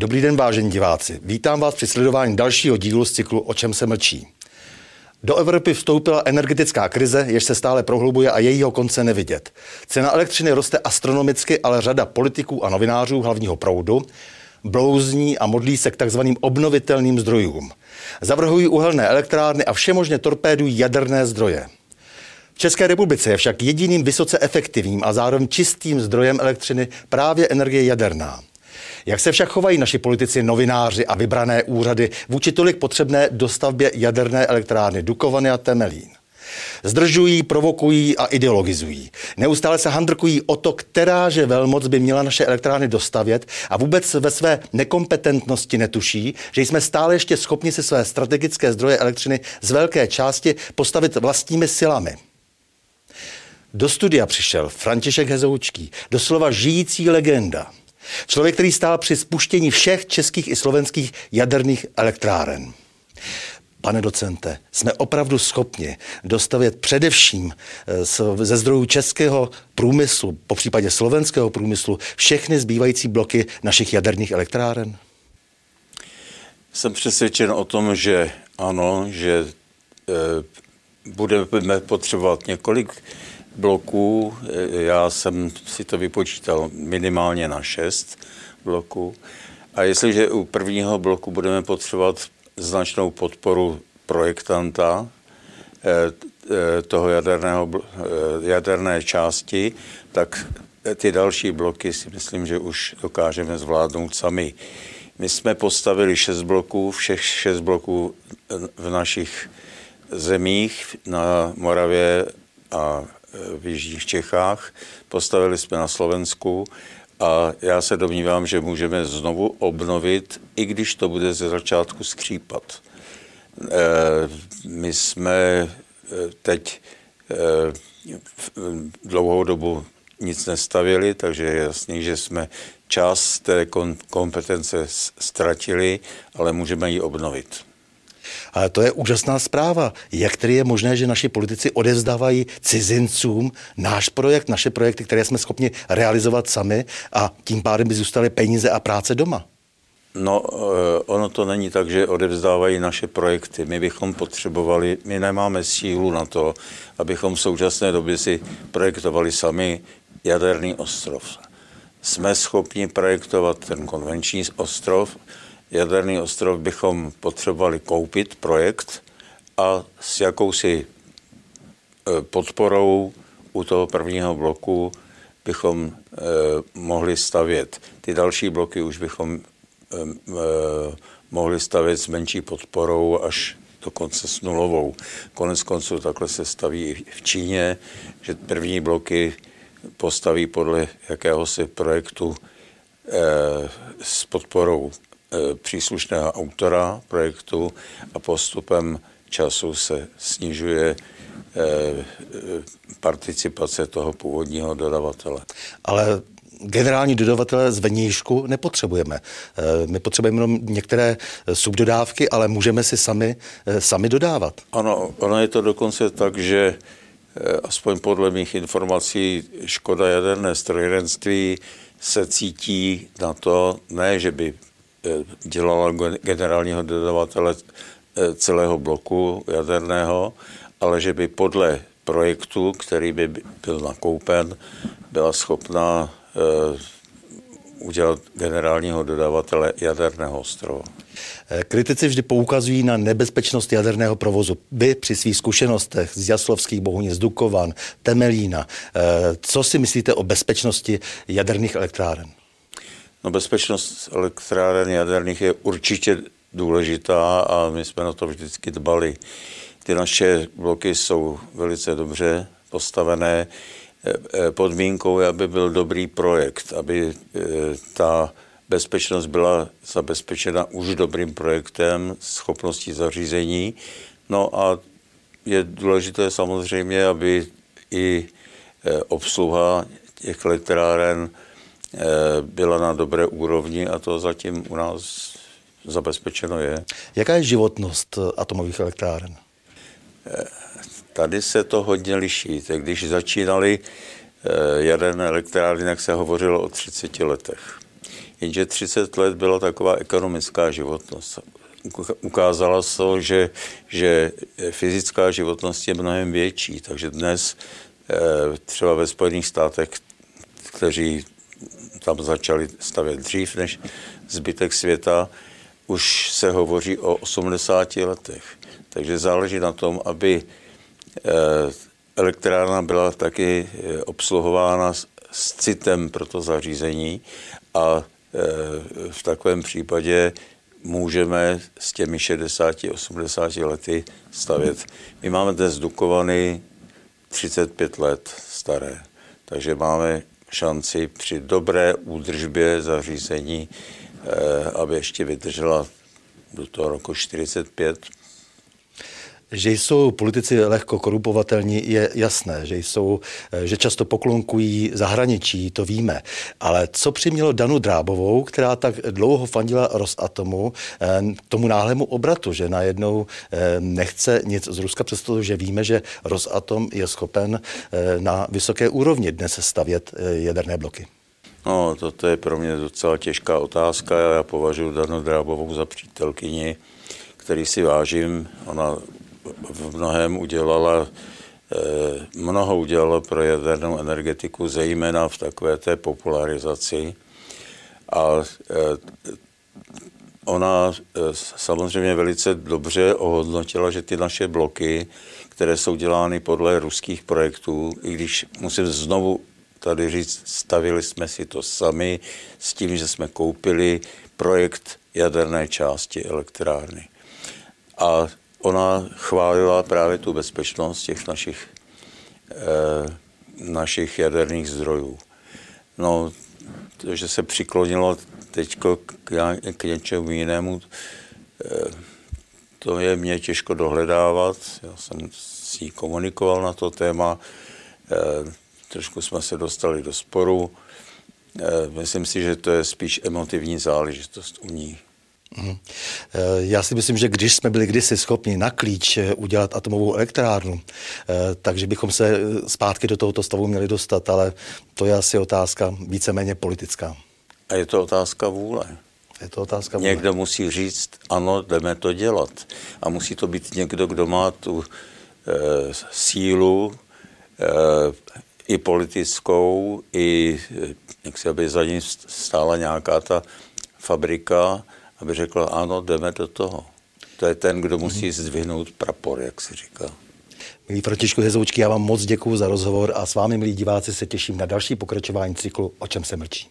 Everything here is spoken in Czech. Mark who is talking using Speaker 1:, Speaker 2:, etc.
Speaker 1: Dobrý den, vážení diváci. Vítám vás při sledování dalšího dílu z cyklu O čem se mlčí. Do Evropy vstoupila energetická krize, jež se stále prohlubuje a jejího konce nevidět. Cena elektřiny roste astronomicky, ale řada politiků a novinářů hlavního proudu blouzní a modlí se k takzvaným obnovitelným zdrojům. Zavrhují uhelné elektrárny a všemožně torpédují jaderné zdroje. V České republice je však jediným vysoce efektivním a zároveň čistým zdrojem elektřiny právě energie jaderná. Jak se však chovají naši politici, novináři a vybrané úřady vůči tolik potřebné dostavbě jaderné elektrárny Dukovany a Temelín? Zdržují, provokují a ideologizují. Neustále se handrkují o to, která že velmoc by měla naše elektrárny dostavět a vůbec ve své nekompetentnosti netuší, že jsme stále ještě schopni si své strategické zdroje elektřiny z velké části postavit vlastními silami. Do studia přišel František Hezoučký, doslova žijící legenda. Člověk, který stál při spuštění všech českých i slovenských jaderných elektráren. Pane docente, jsme opravdu schopni dostavět především eh, ze zdrojů českého průmyslu, po případě slovenského průmyslu, všechny zbývající bloky našich jaderných elektráren?
Speaker 2: Jsem přesvědčen o tom, že ano, že e, budeme potřebovat několik bloků. E, já jsem si to vypočítal minimálně na šest bloků. A jestliže u prvního bloku budeme potřebovat značnou podporu projektanta eh, eh, toho jaderného, eh, jaderné části, tak ty další bloky si myslím, že už dokážeme zvládnout sami. My jsme postavili šest bloků, všech šest bloků v našich zemích na Moravě a v jižních Čechách. Postavili jsme na Slovensku a já se domnívám, že můžeme znovu obnovit, i když to bude ze začátku skřípat. Eh, my jsme eh, teď eh, dlouhou dobu nic nestavili, takže je jasný, že jsme část té kompetence ztratili, ale můžeme ji obnovit.
Speaker 1: Ale to je úžasná zpráva. Jak tedy je možné, že naši politici odevzdávají cizincům náš projekt, naše projekty, které jsme schopni realizovat sami a tím pádem by zůstaly peníze a práce doma?
Speaker 2: No, eh, ono to není tak, že odevzdávají naše projekty. My bychom potřebovali, my nemáme sílu na to, abychom v současné době si projektovali sami jaderný ostrov. Jsme schopni projektovat ten konvenční ostrov, jaderný ostrov bychom potřebovali koupit projekt a s jakousi e, podporou u toho prvního bloku bychom eh, mohli stavět. Ty další bloky už bychom eh, mohli stavět s menší podporou až dokonce s nulovou. Konec konců takhle se staví i v Číně, že první bloky postaví podle jakéhosi projektu s podporou příslušného autora projektu a postupem času se snižuje eh, participace toho původního dodavatele.
Speaker 1: Ale generální dodavatele z vnějšku nepotřebujeme. Eh, my potřebujeme jenom některé subdodávky, ale můžeme si sami, sami dodávat.
Speaker 2: Ano, ono je to dokonce tak, že aspoň podle mých informací škoda jaderné strojírenství se cítí na to, ne, že by Eh, dělala generálního dodavatele eh, celého bloku jaderného, ale že by podle projektu, který by byl nakoupen, byla schopna eh, udělat generálního dodavatele jaderného ostrova.
Speaker 1: Kritici vždy poukazují na nebezpečnost jaderného provozu. Vy při svých zkušenostech z Jaslovských Bohuně, z Dukovan, Temelína, co si myslíte o bezpečnosti jaderných elektráren?
Speaker 2: No bezpečnost elektráren jaderných je určitě důležitá a my jsme na to vždycky dbali. Ty naše bloky jsou velice dobře postavené. E, e, podmínkou je, aby byl dobrý projekt, aby e, ta bezpečnost byla zabezpečena už dobrým projektem, schopností zařízení. No a je důležité samozřejmě, aby i obsluha těch elektráren byla na dobré úrovni a to zatím u nás zabezpečeno je.
Speaker 1: Jaká je životnost eh, atomových elektráren?
Speaker 2: Eh, tady se to hodně liší. Tak když začínali jaderné elektrárny, tak se hovořilo o 30 letech. jenže 30 let byla taková ekonomická životnost. Ukázala se, že, že fyzická životnost je mnohem větší, takže dnes eh, třeba ve Spojených státech, kteří tam začali stavět dřív než zbytek světa, už se hovoří o 80 letech. Takže záleží na tom, aby eh, elektrárna byla taky eh, obsluhována s citem pro to zařízení a eh, v takovém případě můžeme s těmi 60-80 lety stavět. My máme dnes Dukovany 35 let staré, takže máme šanci při dobré údržbě zařízení, aby ještě vydržela do toho roku 45,
Speaker 1: že jsou politici lehko korupovatelní, je jasné, že, jsou, že často poklonkují zahraničí, to víme. Ale co přimělo Danu Drábovou, která tak dlouho fandila Rosatomu, eh, tomu náhlému obratu, že najednou eh, nechce nic z Ruska, přestože víme, že Rosatom je schopen eh, na vysoké úrovni dnes stavět jaderné bloky?
Speaker 2: No, toto je pro mě docela těžká otázka. Já považuji Danu Drábovou za přítelkyni, který si vážím. Ona v mnohem udělala, eh, mnoho udělala pro jadernou energetiku, zejména v takové té popularizaci. A eh, ona eh, samozřejmě velice dobře ohodnotila, že ty naše bloky, které jsou dělány podle ruských projektů, i když musím znovu tady říct, stavili jsme si to sami s tím, že jsme koupili projekt jaderné části elektrárny. A ona chválila právě tu bezpečnost těch našich, eh, našich jaderných zdrojů. No, to, že se přiklonilo teď k, k něčemu jinému, eh, to je mě těžko dohledávat. Já jsem s ní komunikoval na to téma, eh, trošku jsme se dostali do sporu. Eh, myslím si, že to je spíš emotivní záležitost u ní. Mhm.
Speaker 1: Eh, já si myslím, že když jsme byli kdysi schopni na klíč eh, udělat atomovou elektrárnu, takže bychom se zpátky do tohoto stavu měli dostat, ale to je asi otázka víceméně politická.
Speaker 2: A je to otázka vůle.
Speaker 1: Je to otázka vůle.
Speaker 2: Někdo musí říct, ano, jdeme to dělat. A musí to být někdo, kdo má tu e, sílu, e, i politickou, i jak se aby za ní stála nějaká ta fabrika, aby řekla, ano, jdeme do toho. To je ten, kdo musí mhm. zdvihnout prapor, jak se říká.
Speaker 1: Milí Františku Hezoučky, já vám moc děkuji za rozhovor a s vámi, milí diváci, se těším na další pokračování cyklu O čem se mlčí.